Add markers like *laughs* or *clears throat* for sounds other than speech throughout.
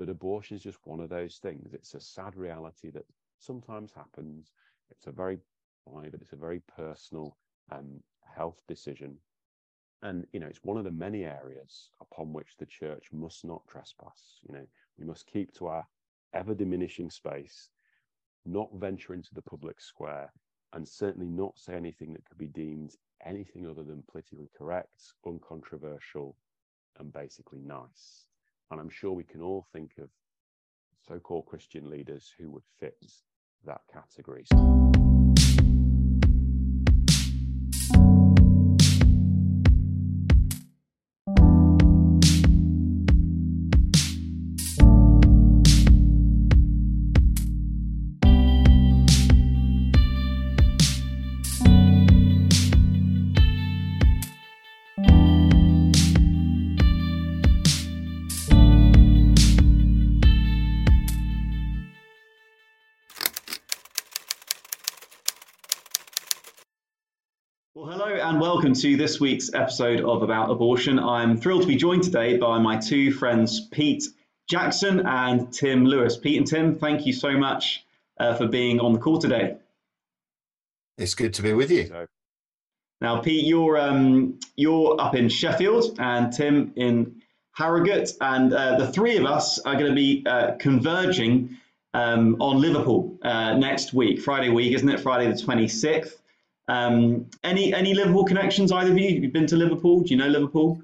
But abortion is just one of those things. It's a sad reality that sometimes happens. It's a very private, it's a very personal um, health decision. And, you know, it's one of the many areas upon which the church must not trespass. You know, we must keep to our ever diminishing space, not venture into the public square, and certainly not say anything that could be deemed anything other than politically correct, uncontroversial, and basically nice. And I'm sure we can all think of so called Christian leaders who would fit that category. To this week's episode of About Abortion. I'm thrilled to be joined today by my two friends, Pete Jackson and Tim Lewis. Pete and Tim, thank you so much uh, for being on the call today. It's good to be with you. Now, Pete, you're um, you're up in Sheffield, and Tim in Harrogate, and uh, the three of us are going to be uh, converging um, on Liverpool uh, next week, Friday week, isn't it? Friday the 26th. Um, any any Liverpool connections? Either of you? You've been to Liverpool? Do you know Liverpool?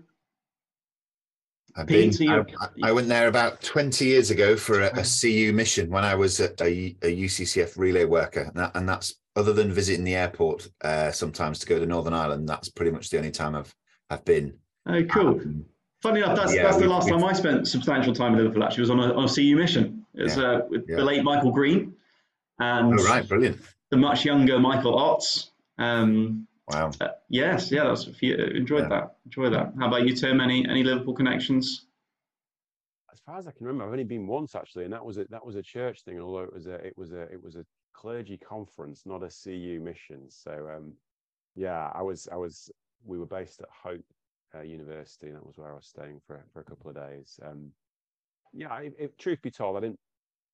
I've been, I, I, went there about 20 years ago for a, a CU mission when I was a, a, a UCCF relay worker. And, that, and, that's other than visiting the airport uh, sometimes to go to Northern Ireland, that's pretty much the only time I've I've been. Oh, cool. Um, Funny enough, that's, yeah, that's the last time I spent substantial time in Liverpool. Actually, was on a, on a CU mission. It was yeah, uh, with yeah. the late Michael Green and oh, right, brilliant. the much younger Michael Ots um, wow. Uh, yes, yeah, that's enjoyed yeah. that. Enjoy that. How about you, Tim? Any any Liverpool connections? As far as I can remember, I've only been once actually, and that was a that was a church thing. Although it was a it was a it was a clergy conference, not a CU mission. So um, yeah, I was I was we were based at Hope uh, University, and that was where I was staying for for a couple of days. Um, yeah, it, truth be told, I didn't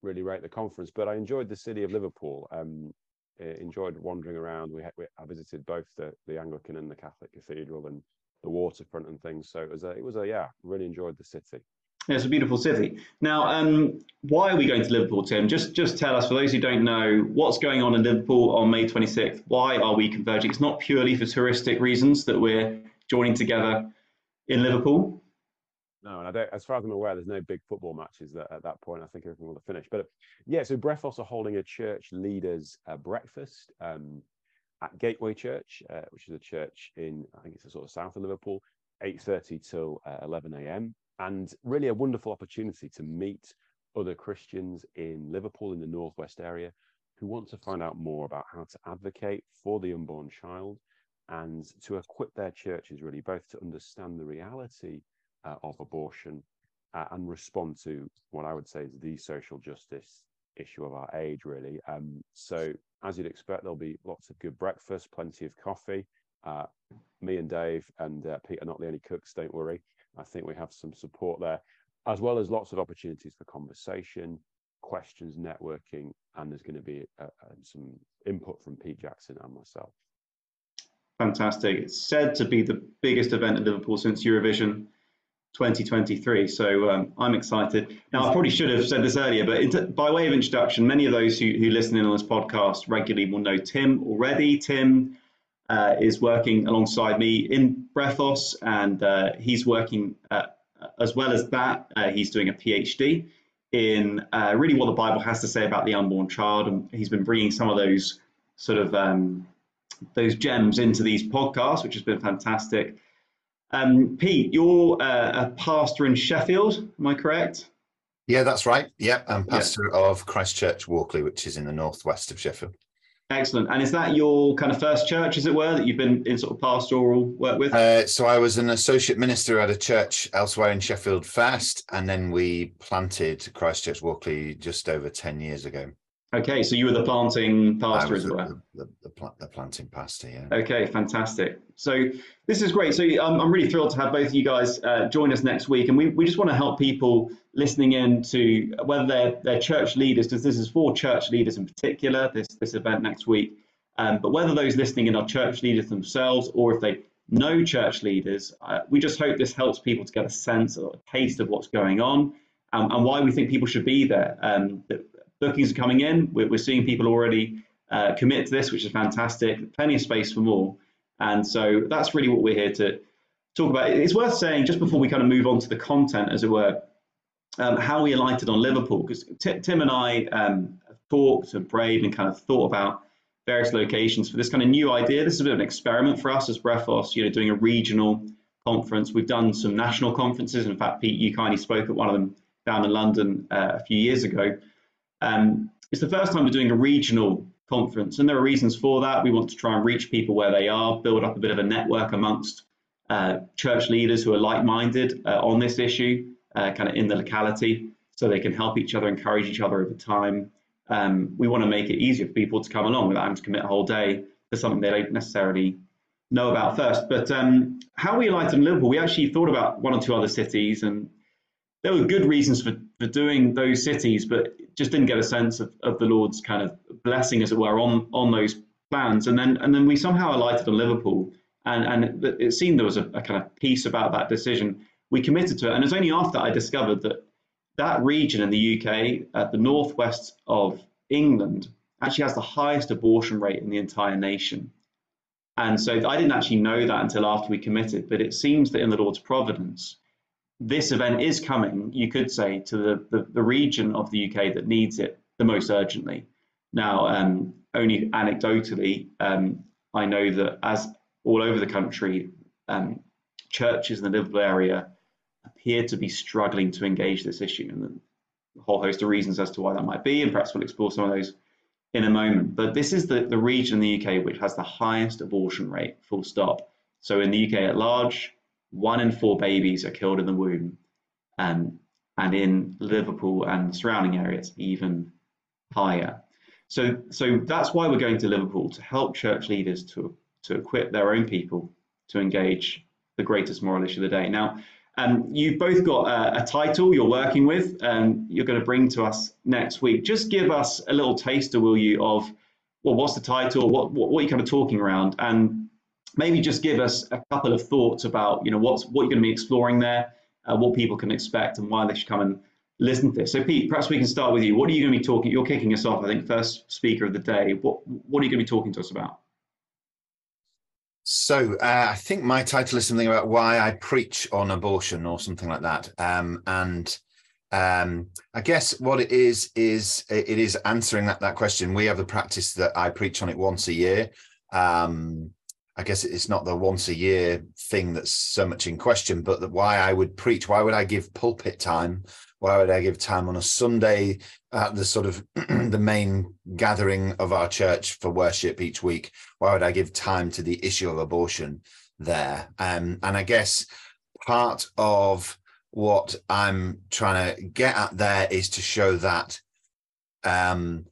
really rate the conference, but I enjoyed the city of Liverpool. Um, enjoyed wandering around. We, we, I visited both the, the Anglican and the Catholic Cathedral and the waterfront and things. So it was a, it was a yeah, really enjoyed the city. It's a beautiful city. Now, um, why are we going to Liverpool, Tim? Just just tell us, for those who don't know, what's going on in Liverpool on May 26th. Why are we converging? It's not purely for touristic reasons that we're joining together in Liverpool. No, and I don't, as far as I'm aware, there's no big football matches that, at that point. I think everything will have finished. But yeah, so Brephos are holding a church leaders uh, breakfast um, at Gateway Church, uh, which is a church in, I think it's the sort of south of Liverpool, 8.30 till uh, 11 a.m. And really a wonderful opportunity to meet other Christians in Liverpool in the Northwest area who want to find out more about how to advocate for the unborn child and to equip their churches really both to understand the reality of abortion uh, and respond to what I would say is the social justice issue of our age, really. Um, so, as you'd expect, there'll be lots of good breakfast, plenty of coffee. Uh, me and Dave and uh, Pete are not the only cooks, don't worry. I think we have some support there, as well as lots of opportunities for conversation, questions, networking, and there's going to be uh, uh, some input from Pete Jackson and myself. Fantastic. It's said to be the biggest event in Liverpool since Eurovision 2023. So um, I'm excited. Now, I probably should have said this earlier, but by way of introduction, many of those who, who listen in on this podcast regularly will know Tim already. Tim uh, is working alongside me in Brephos, and uh, he's working uh, as well as that. Uh, he's doing a PhD in uh, really what the Bible has to say about the unborn child, and he's been bringing some of those sort of um, those gems into these podcasts, which has been fantastic. Um, Pete, you're uh, a pastor in Sheffield, am I correct? Yeah, that's right. Yeah, I'm pastor yeah. of Christ Church Walkley, which is in the northwest of Sheffield. Excellent. And is that your kind of first church, as it were, that you've been in sort of pastoral work with? Uh, so I was an associate minister at a church elsewhere in Sheffield first, and then we planted Christ Church Walkley just over 10 years ago. Okay, so you were the planting pastor as well. The, the, the, the, planting pastor, yeah. Okay, fantastic. So this is great. So I'm, I'm really thrilled to have both of you guys uh, join us next week, and we, we just want to help people listening in to whether they're they're church leaders, because this is for church leaders in particular. This this event next week, um, but whether those listening in are church leaders themselves or if they know church leaders, uh, we just hope this helps people to get a sense or a taste of what's going on um, and why we think people should be there. Um, bookings are coming in. We're, we're seeing people already uh, commit to this, which is fantastic. Plenty of space for more. And so that's really what we're here to talk about. It's worth saying, just before we kind of move on to the content, as it were, um, how we alighted on Liverpool, because Tim and I um, talked and prayed and kind of thought about various locations for this kind of new idea. This is a bit of an experiment for us as Brephos, you know, doing a regional conference. We've done some national conferences. In fact, Pete, you kindly spoke at one of them down in London uh, a few years ago. Um, it's the first time we're doing a regional conference, and there are reasons for that. We want to try and reach people where they are, build up a bit of a network amongst uh, church leaders who are like-minded uh, on this issue, uh, kind of in the locality, so they can help each other, encourage each other over time. Um, we want to make it easier for people to come along without having to commit a whole day to something they don't necessarily know about first. But um, how we alighted in Liverpool, we actually thought about one or two other cities, and there were good reasons for, for doing those cities, but just didn't get a sense of, of the Lord's kind of blessing, as it were, on on those plans. And then and then we somehow alighted on Liverpool, and and it, it seemed there was a, a, kind of peace about that decision. We committed to it, and it was only after I discovered that that region in the UK, at the northwest of England, actually has the highest abortion rate in the entire nation. And so I didn't actually know that until after we committed, but it seems that in the Lord's providence, this event is coming, you could say, to the, the, the region of the UK that needs it the most urgently. Now, um, only anecdotally, um, I know that as all over the country, um, churches in the Liverpool area appear to be struggling to engage this issue, and a whole host of reasons as to why that might be, and perhaps we'll explore some of those in a moment. But this is the, the region in the UK which has the highest abortion rate, full stop. So in the UK at large, one in four babies are killed in the womb, um, and in Liverpool and surrounding areas, even higher. So, so that's why we're going to Liverpool to help church leaders to, to equip their own people to engage the greatest moral issue of the day. Now, um, you've both got a, a, title you're working with, and you're going to bring to us next week. Just give us a little taster, will you, of well, what's the title? What, what, what are you kind of talking around? And maybe just give us a couple of thoughts about you know what's what you're going to be exploring there, uh, what people can expect, and why they should come and listen to this. So, Pete, perhaps we can start with you. What are you going to be talking? You're kicking us off, I think, first speaker of the day. What what are you going to be talking to us about? So uh, I think my title is something about why I preach on abortion or something like that. Um, and um, I guess what it is is it is answering that that question. We have the practice that I preach on it once a year. Um, I guess it's not the once a year thing that's so much in question, but why I would preach, why would I give pulpit time? Why would I give time on a Sunday at the sort of *clears throat* the main gathering of our church for worship each week? Why would I give time to the issue of abortion there? Um, and I guess part of what I'm trying to get at there is to show that um,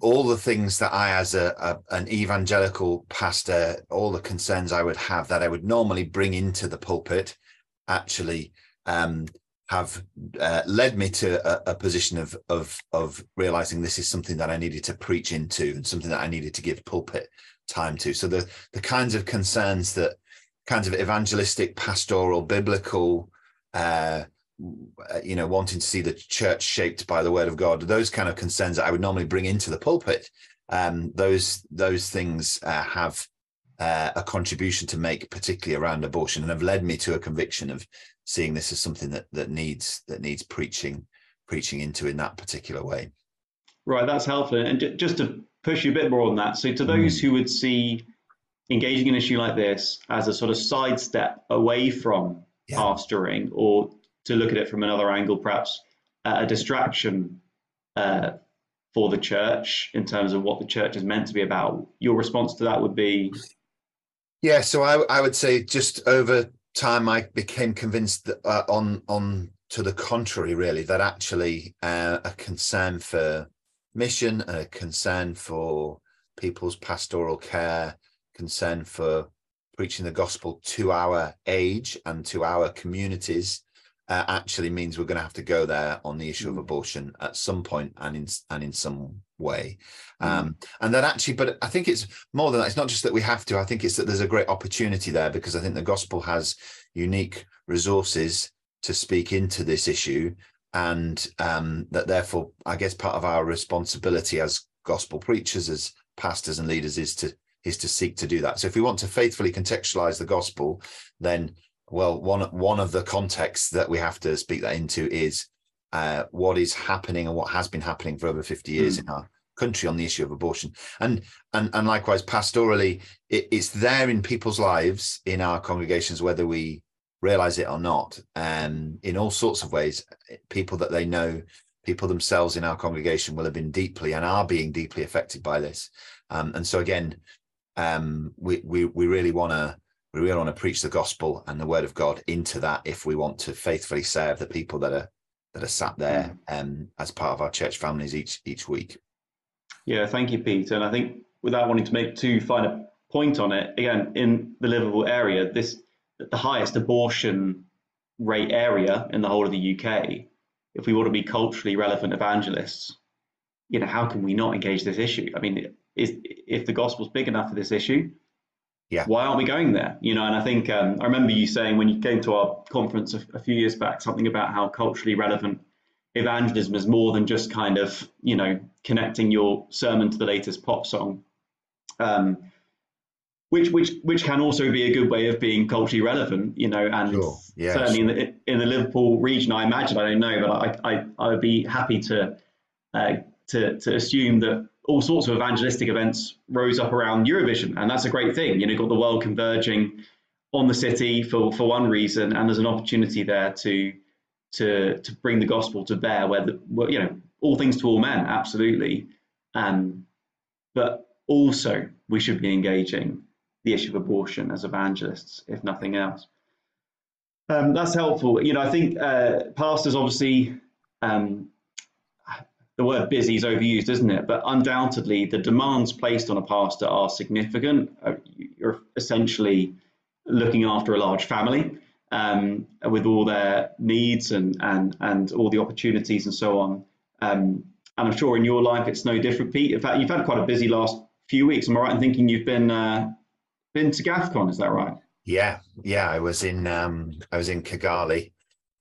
all the things that I, as a, a, an evangelical pastor, all the concerns I would have that I would normally bring into the pulpit, actually um, have uh, led me to a, a, position of of of realizing this is something that I needed to preach into and something that I needed to give pulpit time to. So the the kinds of concerns that kinds of evangelistic, pastoral, biblical. Uh, you know, wanting to see the church shaped by the word of God, those kind of concerns that I would normally bring into the pulpit, um, those those things uh, have uh, a contribution to make, particularly around abortion, and have led me to a conviction of seeing this as something that that needs that needs preaching preaching into in that particular way. Right, that's helpful. And just to push you a bit more on that, so to those mm. who would see engaging an issue like this as a sort of sidestep away from yeah. pastoring or to look at it from another angle, perhaps a distraction uh, for the church in terms of what the church is meant to be about. Your response to that would be? Yeah, so I, I would say just over time, I became convinced that uh, on on to the contrary, really, that actually uh, a concern for mission, a concern for people's pastoral care, concern for preaching the gospel to our age and to our communities uh, actually means we're going to have to go there on the issue mm. of abortion at some point and in and in some way mm. um, and that actually but i think it's more than that it's not just that we have to i think it's that there's a great opportunity there because i think the gospel has unique resources to speak into this issue and um, that therefore i guess part of our responsibility as gospel preachers as pastors and leaders is to is to seek to do that so if we want to faithfully contextualize the gospel then well one one of the contexts that we have to speak that into is uh, what is happening and what has been happening for over 50 years mm. in our country on the issue of abortion. And and and likewise pastorally it, it's there in people's lives in our congregations whether we realize it or not. And in all sorts of ways people that they know people themselves in our congregation will have been deeply and are being deeply affected by this. Um, and so again um, we, we we really want to we really want to preach the gospel and the word of God into that if we want to faithfully serve the people that are that are sat there mm. um, as part of our church families each each week. Yeah, thank you, Pete. And I think without wanting to make too fine a point on it, again, in the Liverpool area, this the highest abortion rate area in the whole of the UK. If we want to be culturally relevant evangelists, you know, how can we not engage this issue? I mean, is if the gospel's big enough for this issue, yeah. why aren't we going there? You know, and I think um, I remember you saying when you came to our conference a, a, few years back something about how culturally relevant evangelism is more than just kind of you know connecting your sermon to the latest pop song, um, which which which can also be a good way of being culturally relevant. You know, and sure. yeah, certainly sure. in the in the Liverpool region, I imagine I don't know, but I I, I would be happy to uh, to to assume that all sorts of evangelistic events rose up around Eurovision, and that's a great thing. You know, got the world converging on the city for for one reason, and there's an opportunity there to to to bring the gospel to bear, where the you know all things to all men, absolutely, um, but also we should be engaging the issue of abortion as evangelists, if nothing else. Um, that's helpful. You know, I think uh, pastors obviously um, the word busy is overused, isn't it? But undoubtedly, the demands placed on a pastor are significant. Uh, you're essentially looking after a large family um, with all their needs and, and, and all the opportunities and so on. Um, and I'm sure in your life it's no different, Pete. In fact, you've had quite a busy last few weeks. Am I right in thinking you've been uh, been to GAFCON? Is that right? Yeah, yeah. I was in um, I was in Kigali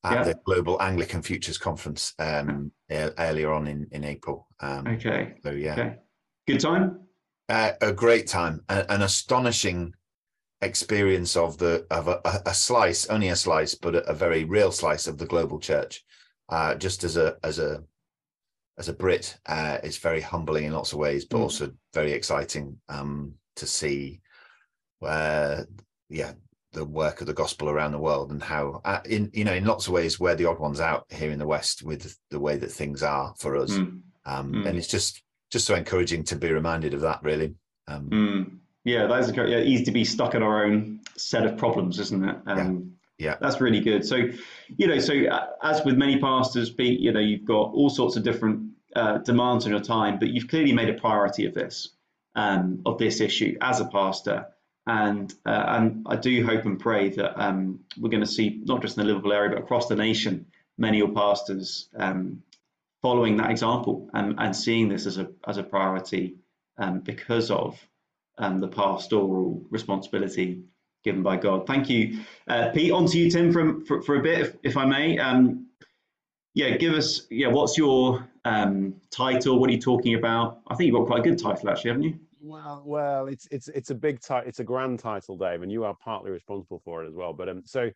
at yeah. the Global Anglican Futures Conference um, earlier on in, in April. Um, okay. So, yeah. Okay. Good time? Uh, a great time. A, an astonishing experience of the of a, a, slice, only a slice, but a, a, very real slice of the global church. Uh, just as a as a as a Brit, uh, it's very humbling in lots of ways, but mm. also very exciting um, to see where, yeah, the work of the gospel around the world and how uh, in you know in lots of ways we're the odd ones out here in the west with the way that things are for us mm. Um, mm. and it's just just so encouraging to be reminded of that really um, mm. yeah that's yeah, easy to be stuck in our own set of problems isn't it um, yeah. yeah that's really good so you know so uh, as with many pastors Pete you know you've got all sorts of different uh, demands on your time but you've clearly made a priority of this um, of this issue as a pastor and uh, and I do hope and pray that um, we're going to see not just in the Liverpool area but across the nation many your pastors um, following that example and, and seeing this as a as a priority um, because of um, the pastoral responsibility given by God. Thank you, uh, Pete. On to you, Tim, from for, for a bit, if, if I may. Um, yeah, give us yeah. What's your um, title? What are you talking about? I think you've got quite a good title, actually, haven't you? Well, well, it's it's it's a big title. It's a grand title, Dave, and you are partly responsible for it as well. But um, so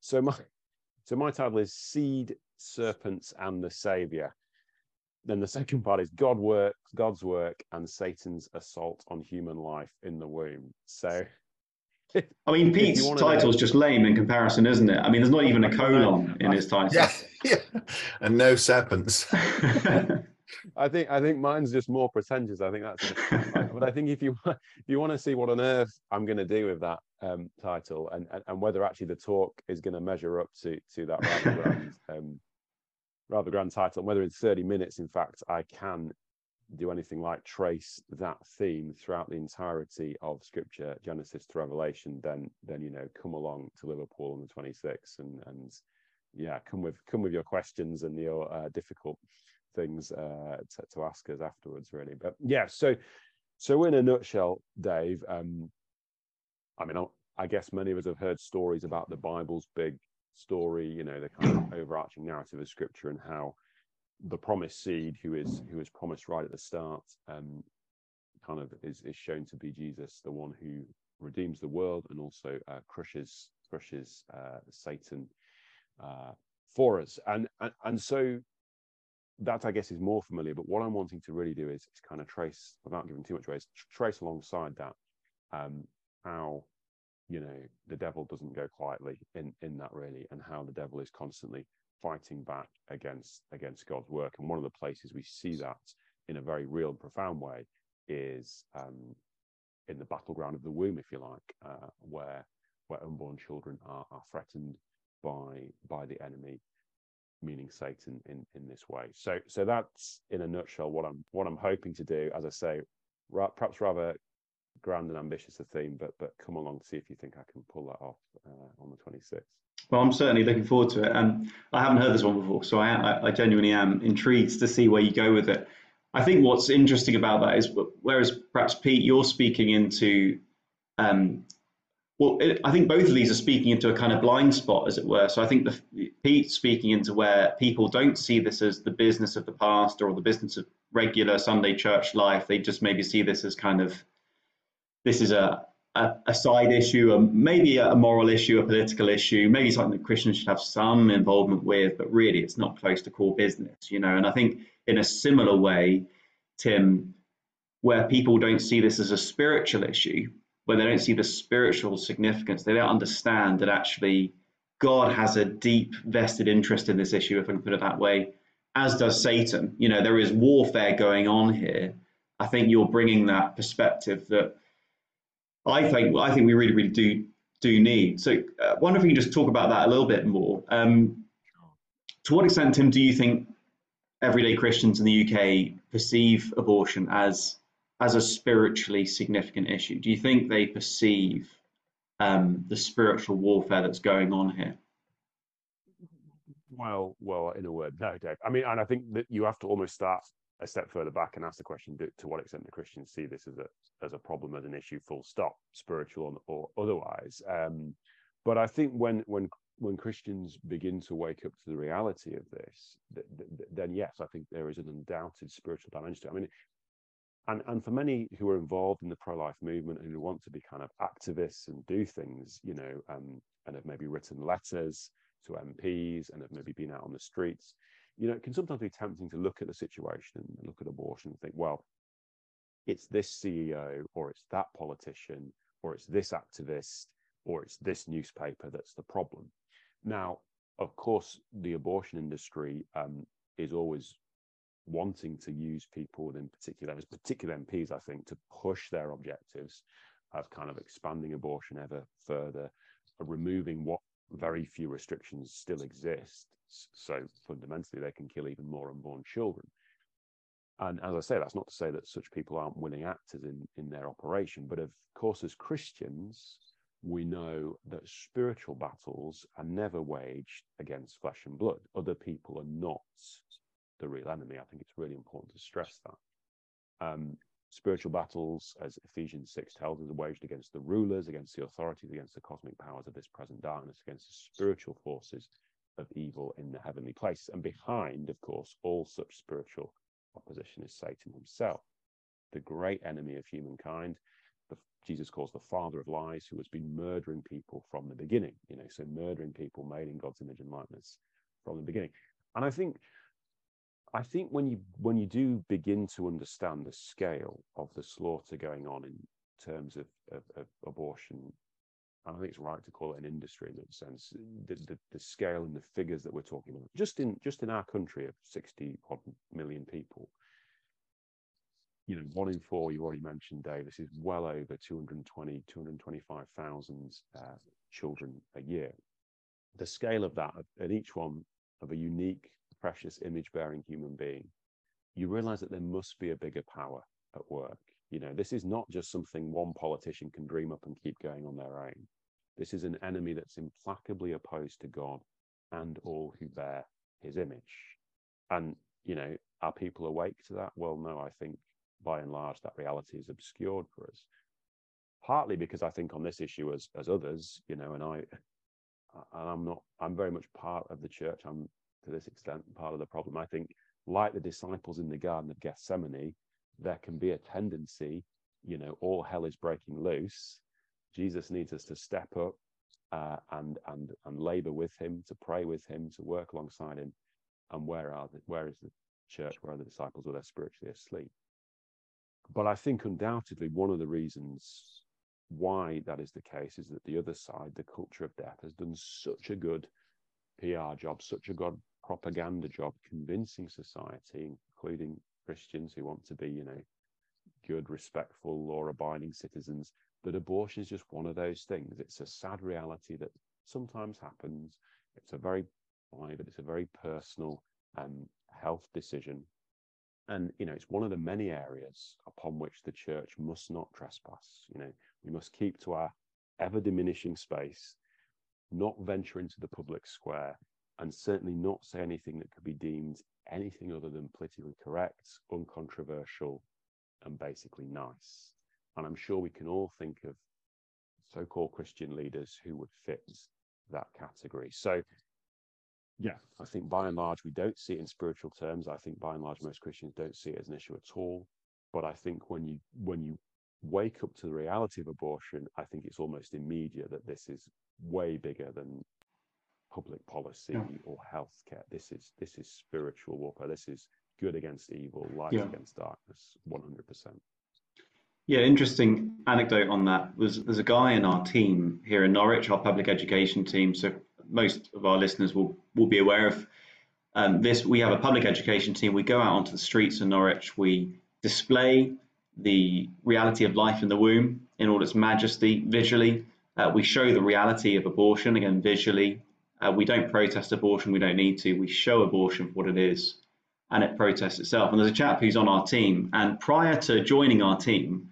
so my so my title is Seed, Serpents, and the Savior. Then the second part is God works, God's work, and Satan's assault on human life in the womb. So. *laughs* I mean, Pete's title is just lame in comparison, isn't it? I mean, there's not even a colon in his title. Yeah, *laughs* yeah. and no serpents. *laughs* I think I think mine's just more pretentious. I think that's, *laughs* but I think if you *laughs* if you want to see what on earth I'm going to do with that um, title and, and, and whether actually the talk is going to measure up to to that rather grand *laughs* um, rather grand title, and whether in 30 minutes, in fact, I can do anything like trace that theme throughout the entirety of Scripture, Genesis to Revelation, then then you know come along to Liverpool on the 26th and and yeah, come with come with your questions and your uh, difficult things uh, to, to, ask us afterwards, really. But yeah, so so in a nutshell, Dave, um, I mean, I guess many of us have heard stories about the Bible's big story, you know, the kind of *clears throat* overarching narrative of Scripture and how the promised seed, who is who is promised right at the start, um, kind of is is shown to be Jesus, the one who redeems the world and also uh, crushes crushes uh, Satan uh, for us. And, and and so that I guess is more familiar. But what I'm wanting to really do is, is kind of trace, without giving too much away, trace alongside that um, how you know the devil doesn't go quietly in in that really, and how the devil is constantly fighting back against against God's work. And one of the places we see that in a very real and profound way is um, in the battleground of the womb, if you like, uh, where where unborn children are, are threatened by by the enemy, meaning Satan, in in this way. So so that's in a nutshell what I'm what I'm hoping to do. As I say, ra- perhaps rather grand and ambitious a theme, but but come along to see if you think I can pull that off uh, on the 26th. Well, I'm certainly looking forward to it, and I haven't heard this one before, so I, I genuinely am intrigued to see where you go with it. I think what's interesting about that is, whereas perhaps Pete, you're speaking into, um, well, it, I think both of these are speaking into a kind of blind spot, as it were. So I think the Pete speaking into where people don't see this as the business of the pastor or the business of regular Sunday church life. They just maybe see this as kind of this is a a, a side issue, a, maybe a moral issue, a political issue, maybe something that Christians should have some involvement with, but really it's not close to core business, you know. And I think in a similar way, Tim, where people don't see this as a spiritual issue, where they don't see the spiritual significance, they don't understand that actually God has a deep vested interest in this issue, if I can put it that way, as does Satan. You know, there is warfare going on here. I think you're bringing that perspective that I think I think we really really do do need. So, uh, wonder if you can just talk about that a little bit more. Um, to what extent, Tim, do you think everyday Christians in the UK perceive abortion as as a spiritually significant issue? Do you think they perceive um, the spiritual warfare that's going on here? Well, well, in a word, no, Dave. I mean, and I think that you have to almost start a step further back and ask the question: do, to what extent do Christians see this as a as a problem, as an issue, full stop, spiritual or, otherwise? Um, but I think when when when Christians begin to wake up to the reality of this, th- th- then yes, I think there is an undoubted spiritual dimension to it. I mean, and and for many who are involved in the pro-life movement and who want to be kind of activists and do things, you know, um, and have maybe written letters to MPs and have maybe been out on the streets, you know, it can sometimes be tempting to look at the situation and look at abortion and think, well, it's this CEO or it's that politician or it's this activist or it's this newspaper that's the problem. Now, of course, the abortion industry um, is always wanting to use people within particular particular MPs, I think, to push their objectives of kind of expanding abortion ever further, removing what very few restrictions still exist. So fundamentally, they can kill even more unborn children. And as I say, that's not to say that such people aren't willing actors in, in their operation. But of course, as Christians, we know that spiritual battles are never waged against flesh and blood. Other people are not the real enemy. I think it's really important to stress that. Um, spiritual battles, as Ephesians 6 tells us, are waged against the rulers, against the authorities, against the cosmic powers of this present darkness, against the spiritual forces of evil in the heavenly places. And behind, of course, all such spiritual opposition is Satan himself, the great enemy of humankind. Jesus calls the father of lies, who has been murdering people from the beginning. You know, so murdering people made in God's image and likeness from the beginning. And I think I think when you when you do begin to understand the scale of the slaughter going on in terms of, of, of abortion, and I think it's right to call it an industry in that sense, the, the, the, scale and the figures that we're talking about, just in just in our country of 60 million people, you know, one in four, you already mentioned, Dave, this is well over 220, 225,000 uh, children a year. The scale of that, and each one of a unique precious image bearing human being you realize that there must be a bigger power at work. You know, this is not just something one politician can dream up and keep going on their own. This is an enemy that's implacably opposed to God and all who bear his image. And, you know, are people awake to that? Well, no, I think by and large that reality is obscured for us. Partly because I think on this issue, as as others, you know, and I, and I'm not, I'm very much part of the church. I'm to this extent part of the problem. I think, like the disciples in the Garden of Gethsemane, there can be a tendency, you know, all hell is breaking loose. Jesus needs us to step up uh, and and and labor with him, to pray with him, to work alongside him. And where are the, where is the church? Where are the disciples? Where they're spiritually asleep. But I think undoubtedly one of the reasons why that is the case is that the other side, the culture of death, has done such a good PR job, such a good propaganda job, convincing society, including Christians who want to be, you know, good, respectful, law abiding citizens, that abortion is just one of those things. It's a sad reality that sometimes happens. It's a very private, it's a very personal um, health decision. And, you know, it's one of the many areas upon which the church must not trespass. You know, we must keep to our ever diminishing space, not venture into the public square, and certainly not say anything that could be deemed anything other than politically correct, uncontroversial, and basically nice. And I'm sure we can all think of so called Christian leaders who would fit that category. So, yeah, I think by and large, we don't see it in spiritual terms. I think by and large, most Christians don't see it as an issue at all. But I think when you when you wake up to the reality of abortion, I think it's almost immediate that this is way bigger than public policy yeah. or healthcare. This is this is spiritual warfare. This is good against evil, light yeah. against darkness, one hundred percent. Yeah, interesting anecdote on that was there's a guy in our team here in Norwich, our public education team. So most of our listeners will will be aware of um, this. We have a public education team. We go out onto the streets in Norwich. We display the reality of life in the womb in all its majesty visually. Uh, we show the reality of abortion again visually uh, we don't protest abortion, we don't need to. We show abortion for what it is, and it protests itself. And there's a chap who's on our team, and prior to joining our team,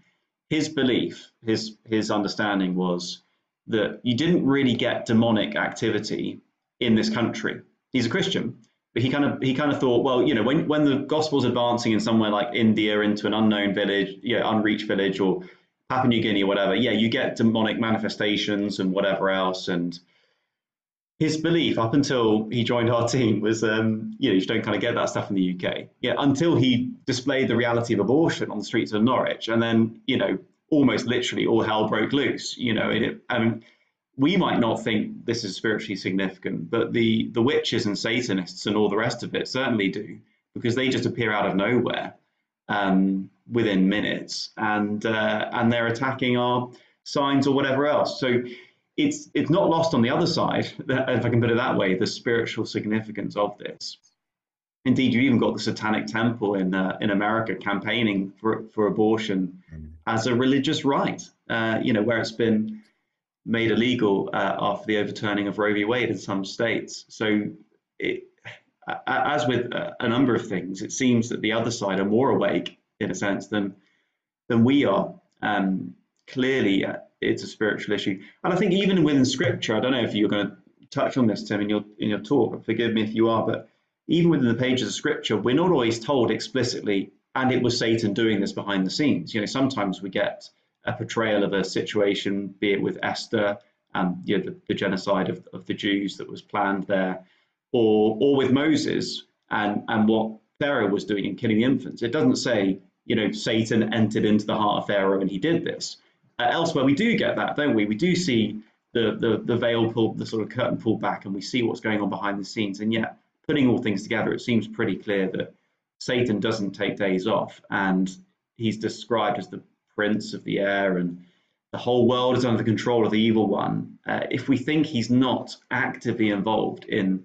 his belief, his his understanding was that you didn't really get demonic activity in this country. He's a Christian, but he kind of he kind of thought, well, you know, when when the gospel's advancing in somewhere like India into an unknown village, you know, unreached village, or Papua New Guinea or whatever, yeah, you get demonic manifestations and whatever else, and his belief up until he joined our team was, um, you know, you don't kind of get that stuff in the UK. Yeah, until he displayed the reality of abortion on the streets of Norwich, and then, you know, almost literally all hell broke loose. You know, it, and we might not think this is spiritually significant, but the the witches and Satanists and all the rest of it certainly do, because they just appear out of nowhere um, within minutes, and uh, and they're attacking our signs or whatever else. So it's it's not lost on the other side, *laughs* if I can put it that way, the spiritual significance of this. Indeed, you even got the Satanic Temple in uh, in America campaigning for for abortion mm. as a religious right. Uh, you know, where it's been made illegal uh, after the overturning of Roe v. Wade in some states. So, it, as with a number of things, it seems that the other side are more awake in a sense than than we are. Um, clearly, uh, it's a spiritual issue. And I think even within scripture, I don't know if you're going to touch on this, Tim, in your in your talk. Forgive me if you are, but even within the pages of scripture, we're not always told explicitly, and it was Satan doing this behind the scenes. You know, sometimes we get a portrayal of a situation, be it with Esther and you know, the, the genocide of, of the Jews that was planned there, or or with Moses and and what Pharaoh was doing in killing the infants. It doesn't say, you know, Satan entered into the heart of Pharaoh and he did this. Uh, elsewhere, we do get that, don't we? We do see the, the, the veil pulled, the sort of curtain pulled back, and we see what's going on behind the scenes. And yet, putting all things together, it seems pretty clear that Satan doesn't take days off, and he's described as the prince of the air, and the whole world is under the control of the evil one. Uh, if we think he's not actively involved in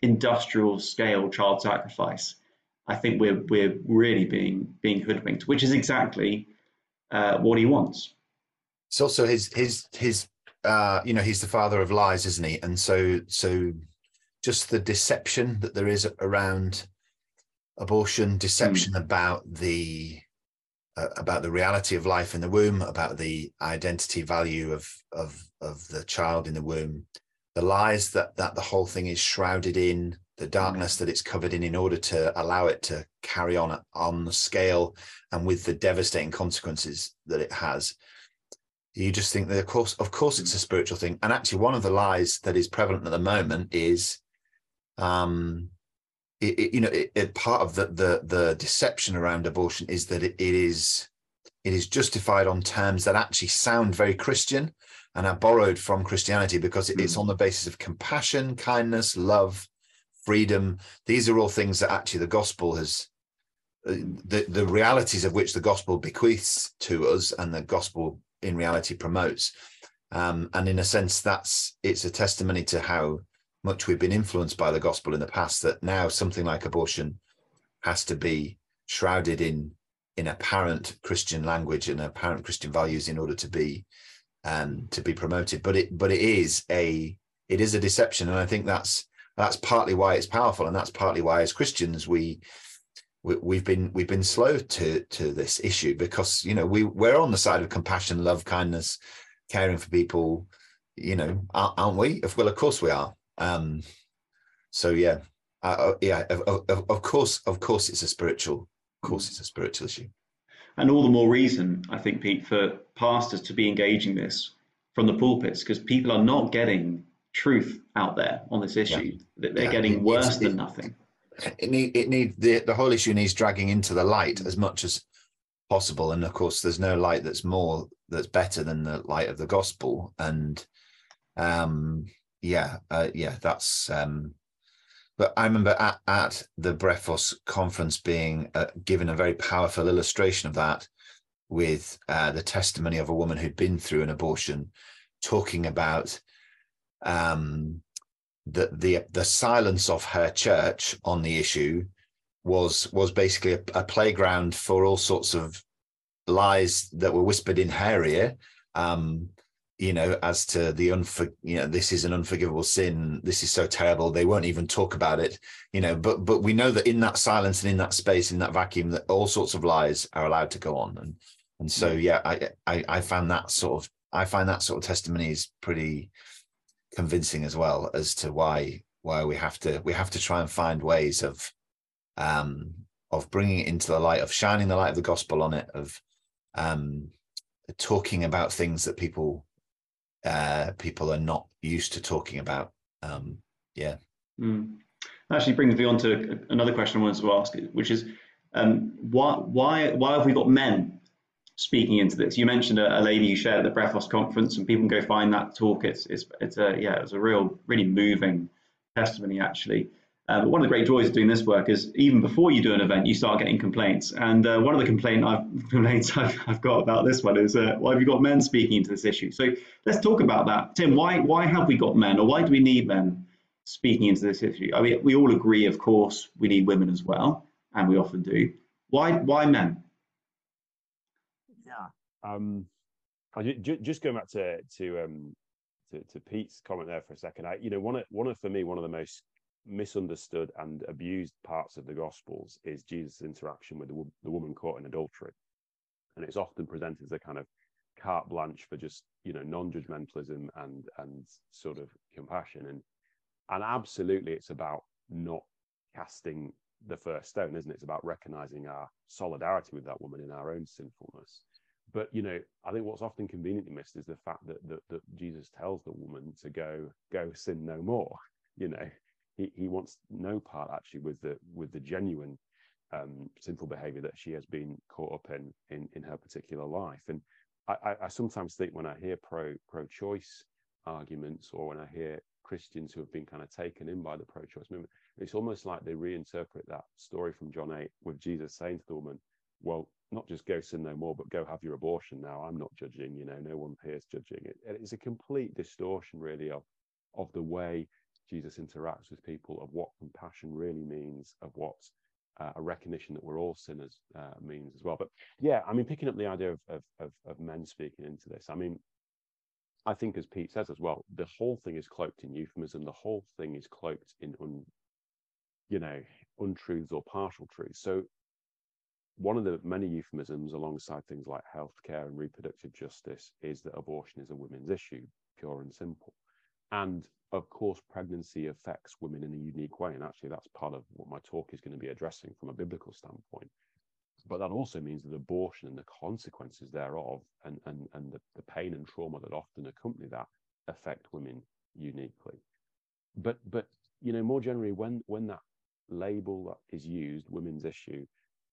industrial scale child sacrifice, I think we're we're really being being hoodwinked, which is exactly uh, what he wants it's also his his his uh you know he's the father of lies isn't he and so so just the deception that there is around abortion, deception mm. about the uh, about the reality of life in the womb, about the identity value of of of the child in the womb, the lies that that the whole thing is shrouded in, the darkness that it's covered in, in order to allow it to carry on on the scale and with the devastating consequences that it has. You just think that of course, of course, it's a spiritual thing. And actually, one of the lies that is prevalent at the moment is um it, it, you know, it, it, part of the, the the deception around abortion is that it, is it is justified on terms that actually sound very Christian and are borrowed from Christianity because mm. it's on the basis of compassion, kindness, love, freedom. These are all things that actually the gospel has uh, the the realities of which the gospel bequeaths to us and the gospel in reality promotes. Um, and in a sense, that's it's a testimony to how much we've been influenced by the gospel in the past that now something like abortion has to be shrouded in in apparent Christian language and apparent Christian values in order to be um, to be promoted. But it but it is a it is a deception, and I think that's that's partly why it's powerful, and that's partly why as Christians we, we have been we've been slow to to this issue because you know we we're on the side of compassion, love, kindness, caring for people. You know, aren't we? If well, of course we are. Um, so yeah, uh, uh yeah, of, of, of course, of course, it's a spiritual, of course, it's a spiritual issue. And all the more reason, I think, Pete, for pastors to be engaging this from the pulpits because people are not getting truth out there on this issue. Yeah. They're yeah. getting worse than nothing. It need it need the the whole issue needs dragging into the light as much as possible. And of course, there's no light that's more that's better than the light of the gospel. And um, yeah, uh, yeah, that's. Um, but I remember at, at the Brephos conference being uh, given a very powerful illustration of that with uh, the testimony of a woman who'd been through an abortion, talking about um, the the the silence of her church on the issue was was basically a, a playground for all sorts of lies that were whispered in her ear. Um, you know, as to the unfor, you know, this is an unforgivable sin. This is so terrible. They won't even talk about it, you know. But but we know that in that silence and in that space, in that vacuum, that all sorts of lies are allowed to go on. And and so yeah, I I, I found that sort of I find that sort of testimony is pretty convincing as well as to why why we have to we have to try and find ways of um of bringing it into the light of shining the light of the gospel on it of um talking about things that people uh, people are not used to talking about. Um, yeah. Mm. Actually, brings me on to another question I wanted to ask, which is um, why why why have we got men speaking into this? You mentioned a, a lady you shared at the Brephos conference, and people can go find that talk. It's it's it's a yeah, it was a real really moving testimony actually. Uh, but one of the great joys of doing this work is even before you do an event, you start getting complaints. And uh, one of the complaint I've, *laughs* complaints I've, I've, got about this one is uh, why have you got men speaking into this issue? So let's talk about that. Tim, why, why have we got men or why do we need men speaking into this issue? I mean, we all agree, of course, we need women as well, and we often do. Why, why men? Um, just going back to, to, um, to, to Pete's comment there for a second, I, you know, one of, one of, for me, one of the most misunderstood and abused parts of the Gospels is Jesus' interaction with the, the woman caught in adultery. And it's often presented as a kind of carte blanche for just, you know, non-judgmentalism and and sort of compassion. And and absolutely it's about not casting the first stone, isn't it? It's about recognizing our solidarity with that woman in our own sinfulness. But you know, I think what's often conveniently missed is the fact that that, that Jesus tells the woman to go go sin no more. *laughs* You know, he, he wants no part actually with the with the genuine um, sinful behavior that she has been caught up in in, in her particular life. And I, I, sometimes think when I hear pro pro choice arguments or when I hear Christians who have been kind of taken in by the pro choice movement, it's almost like they reinterpret that story from John 8 with Jesus saying to the woman, Well, not just go sin no more, but go have your abortion now. I'm not judging, you know, no one here is judging. It, it's a complete distortion, really, of of the way Jesus interacts with people of what compassion really means, of what uh, a recognition that we're all sinners uh, means as well. But yeah, I mean, picking up the idea of, of, of, of, men speaking into this, I mean, I think as Pete says as well, the whole thing is cloaked in euphemism. The whole thing is cloaked in, un, you know, untruths or partial truths. So one of the many euphemisms alongside things like healthcare and reproductive justice is that abortion is a women's issue, pure and simple. And of course, pregnancy affects women in a unique way. And actually, that's part of what my talk is going to be addressing from a biblical standpoint. But that also means that abortion and the consequences thereof and, and, and the, the pain and trauma that often accompany that affect women uniquely. But but you know, more generally, when when that label that is used, women's issue,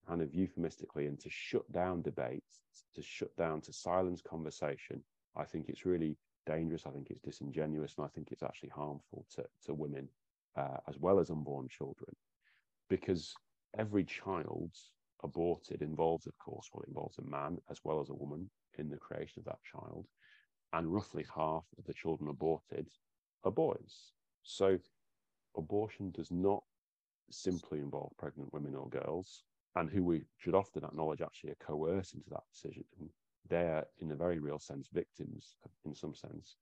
kind of euphemistically, and to shut down debates, to shut down, to silence conversation, I think it's really dangerous. I think it's disingenuous, and I think it's actually harmful to, to women uh, as well as unborn children, because every child aborted involves, of course, well, it involves a man as well as a woman in the creation of that child, and roughly half of the children aborted are boys. So abortion does not simply involve pregnant women or girls, and who we should often acknowledge actually are coerced into that decision. They're in a very real sense victims in some sense.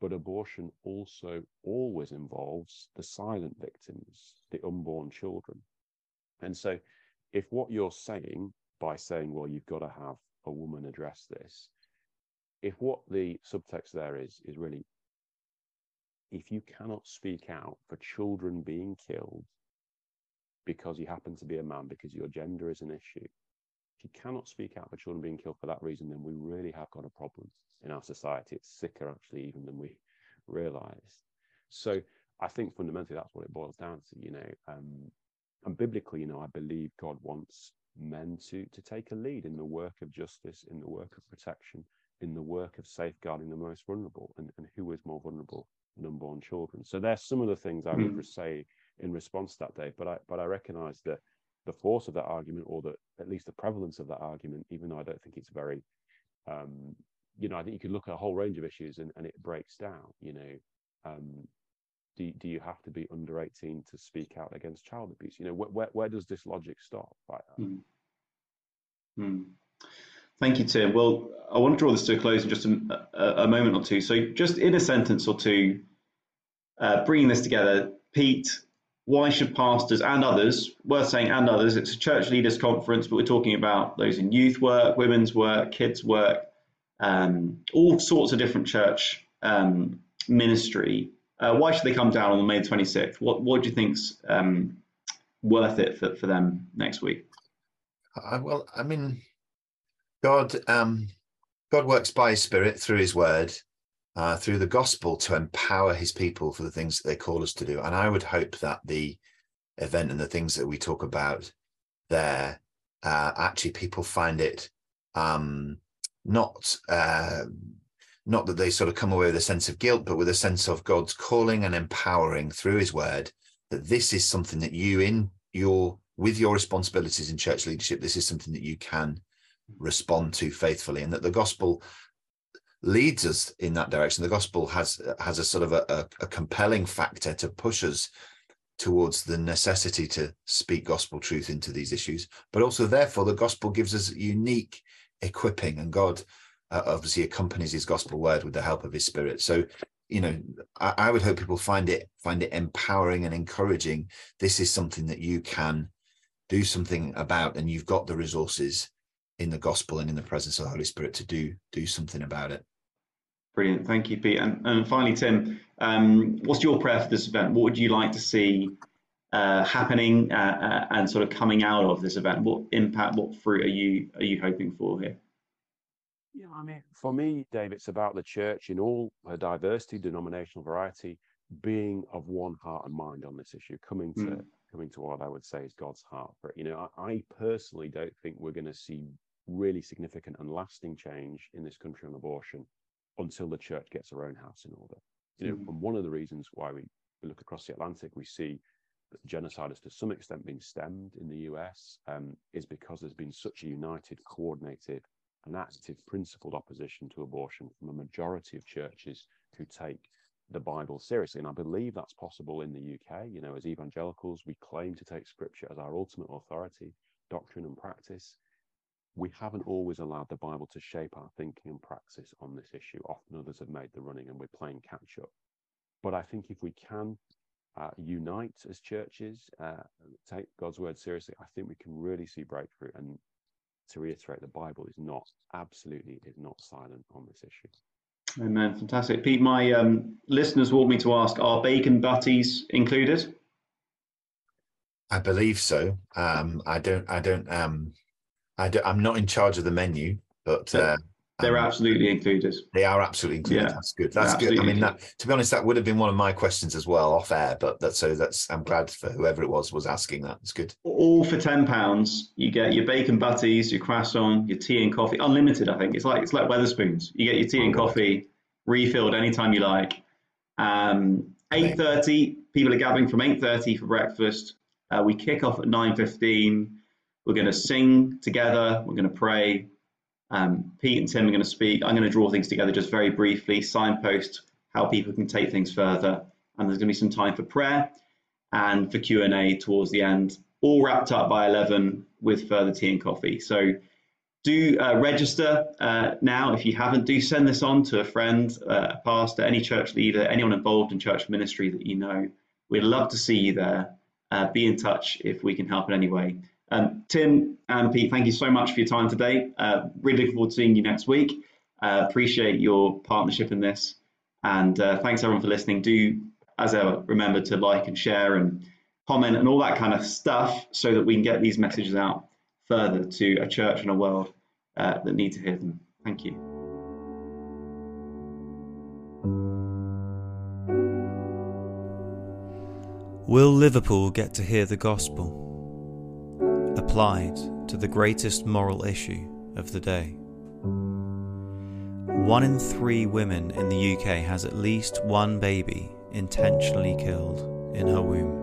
But abortion also always involves the silent victims the unborn children. And so if what you're saying by saying well you've got to have a woman address this if what the subtext there is is really if you cannot speak out for children being killed because you happen to be a man because your gender is an issue if you cannot speak out for children being killed for that reason, then we really have got a problem in our society. It's sicker actually even than we realize. So I think fundamentally that's what it boils down to, you know. Um, and biblically, you know, I believe God wants men to to take a lead in the work of justice, in the work of protection, in the work of safeguarding the most vulnerable. And, and who is more vulnerable than unborn children? So there's some of the things I would mm. say in response that, Dave. But I but I recognise that the force of that argument or the at least the prevalence of that argument, even though I don't think it's very, um, you know, I think you could look at a whole range of issues and, and it breaks down, you know, um, do, do you have to be under 18 to speak out against child abuse? You know, wh- where, where does this logic stop? Like mm. Mm. Thank you, Tim. Well, I want to draw this to a close in just a, a, a moment or two. So, just in a sentence or two, uh, bringing this together, Pete, why should pastors and others, worth saying and others, it's a church leaders conference, but we're talking about those in youth work, women's work, kids work, um, all sorts of different church um, ministry. Uh, why should they come down on May 26th? What, what do you think's um, worth it for, for them next week? Uh, well, I mean, God, um, God works by His Spirit through His Word, uh, through the gospel to empower his people for the things that they call us to do. And I would hope that the event and the things that we talk about there, uh, actually people find it um, not uh, not that they sort of come away with a sense of guilt, but with a sense of God's calling and empowering through His Word that this is something that you in your with your responsibilities in church leadership, this is something that you can respond to faithfully, and that the gospel leads us in that direction. The gospel has has a sort of a, a, compelling factor to push us towards the necessity to speak gospel truth into these issues, but also therefore the gospel gives us unique equipping, and God uh, obviously accompanies His gospel word with the help of His Spirit. So you know I, I, would hope people find it find it empowering and encouraging this is something that you can do something about and you've got the resources in the gospel and in the presence of the holy spirit to do do something about it Brilliant. Thank you, Pete. And, and finally, Tim, um, what's your prayer for this event? What would you like to see uh, happening uh, uh, and sort of coming out of this event? What impact, what fruit are you are you hoping for here? Yeah, I mean, for me, Dave, it's about the church in all her diversity, denominational variety, being of one heart and mind on this issue, coming to mm. coming to what I would say is God's heart for it. You know, I, I personally don't think we're going to see really significant and lasting change in this country on abortion until the church gets her own house in order. You know, mm. and one of the reasons why we, we look across the Atlantic, we see that genocide has to some extent been stemmed in the US um, is because there's been such a united, coordinated, and active, principled opposition to abortion from a majority of churches who take the Bible seriously. And I believe that's possible in the UK. You know, as evangelicals, we claim to take scripture as our ultimate authority, doctrine and practice we haven't always allowed the Bible to shape our thinking and praxis on this issue. Often others have made the running and we're playing catch up. But I think if we can uh, unite as churches, uh, take God's word seriously, I think we can really see breakthrough. And to reiterate, the Bible is not absolutely is not silent on this issue. Amen. Fantastic, Pete. My um, listeners want me to ask: Are bacon butties included? I believe so. Um, I don't. I don't. Um, I I'm not in charge of the menu, but uh, they're um, absolutely included. They are absolutely included. Yeah. That's good. That's good. I mean, that, to be honest, that would have been one of my questions as well off air. But that's so that's I'm glad for whoever it was was asking that. It's good. All for ten pounds, you get your bacon butties, your croissant, your tea and coffee, unlimited. I think it's like it's like Wetherspoons. You get your tea and coffee refilled anytime you like. Um, eight thirty, people are gathering from eight thirty for breakfast. Uh, we kick off at nine fifteen. We're going to sing together. We're going to pray. Um, Pete and Tim are going to speak. I'm going to draw things together just very briefly, signpost how people can take things further. And there's going to be some time for prayer and for Q&A towards the end, all wrapped up by 11 with further tea and coffee. So do uh, register uh, now. If you haven't, do send this on to a friend, uh, a pastor, any church leader, anyone involved in church ministry that you know. We'd love to see you there. Uh, be in touch if we can help in any way. Um, Tim and Pete, thank you so much for your time today. Uh, really looking forward to seeing you next week. Uh, appreciate your partnership in this. And uh, thanks everyone for listening. Do, as ever, remember to like and share and comment and all that kind of stuff so that we can get these messages out further to a church and a world uh, that need to hear them. Thank you. Will Liverpool get to hear the gospel? Applied to the greatest moral issue of the day. One in three women in the UK has at least one baby intentionally killed in her womb.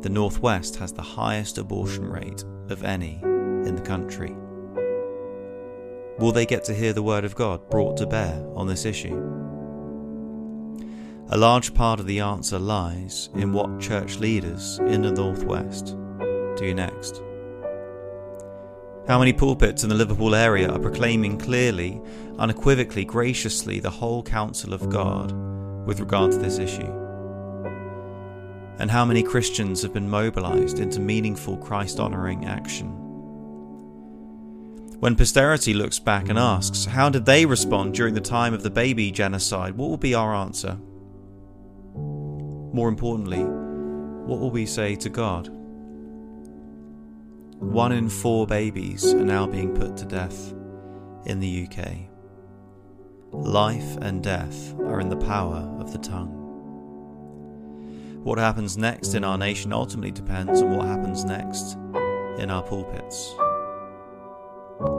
The Northwest has the highest abortion rate of any in the country. Will they get to hear the Word of God brought to bear on this issue? A large part of the answer lies in what church leaders in the Northwest do next? How many pulpits in the Liverpool area are proclaiming clearly, unequivocally, graciously the whole counsel of God with regard to this issue? And how many Christians have been mobilized into meaningful Christ honoring action? When posterity looks back and asks, How did they respond during the time of the baby genocide? What will be our answer? More importantly, what will we say to God? One in four babies are now being put to death in the UK. Life and death are in the power of the tongue. What happens next in our nation ultimately depends on what happens next in our pulpits.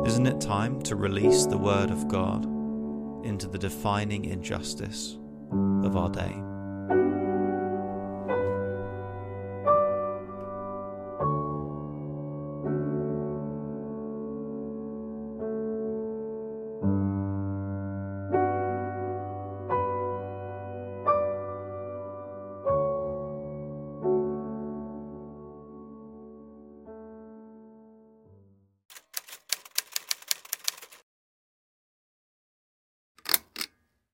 Isn't it time to release the Word of God into the defining injustice of our day?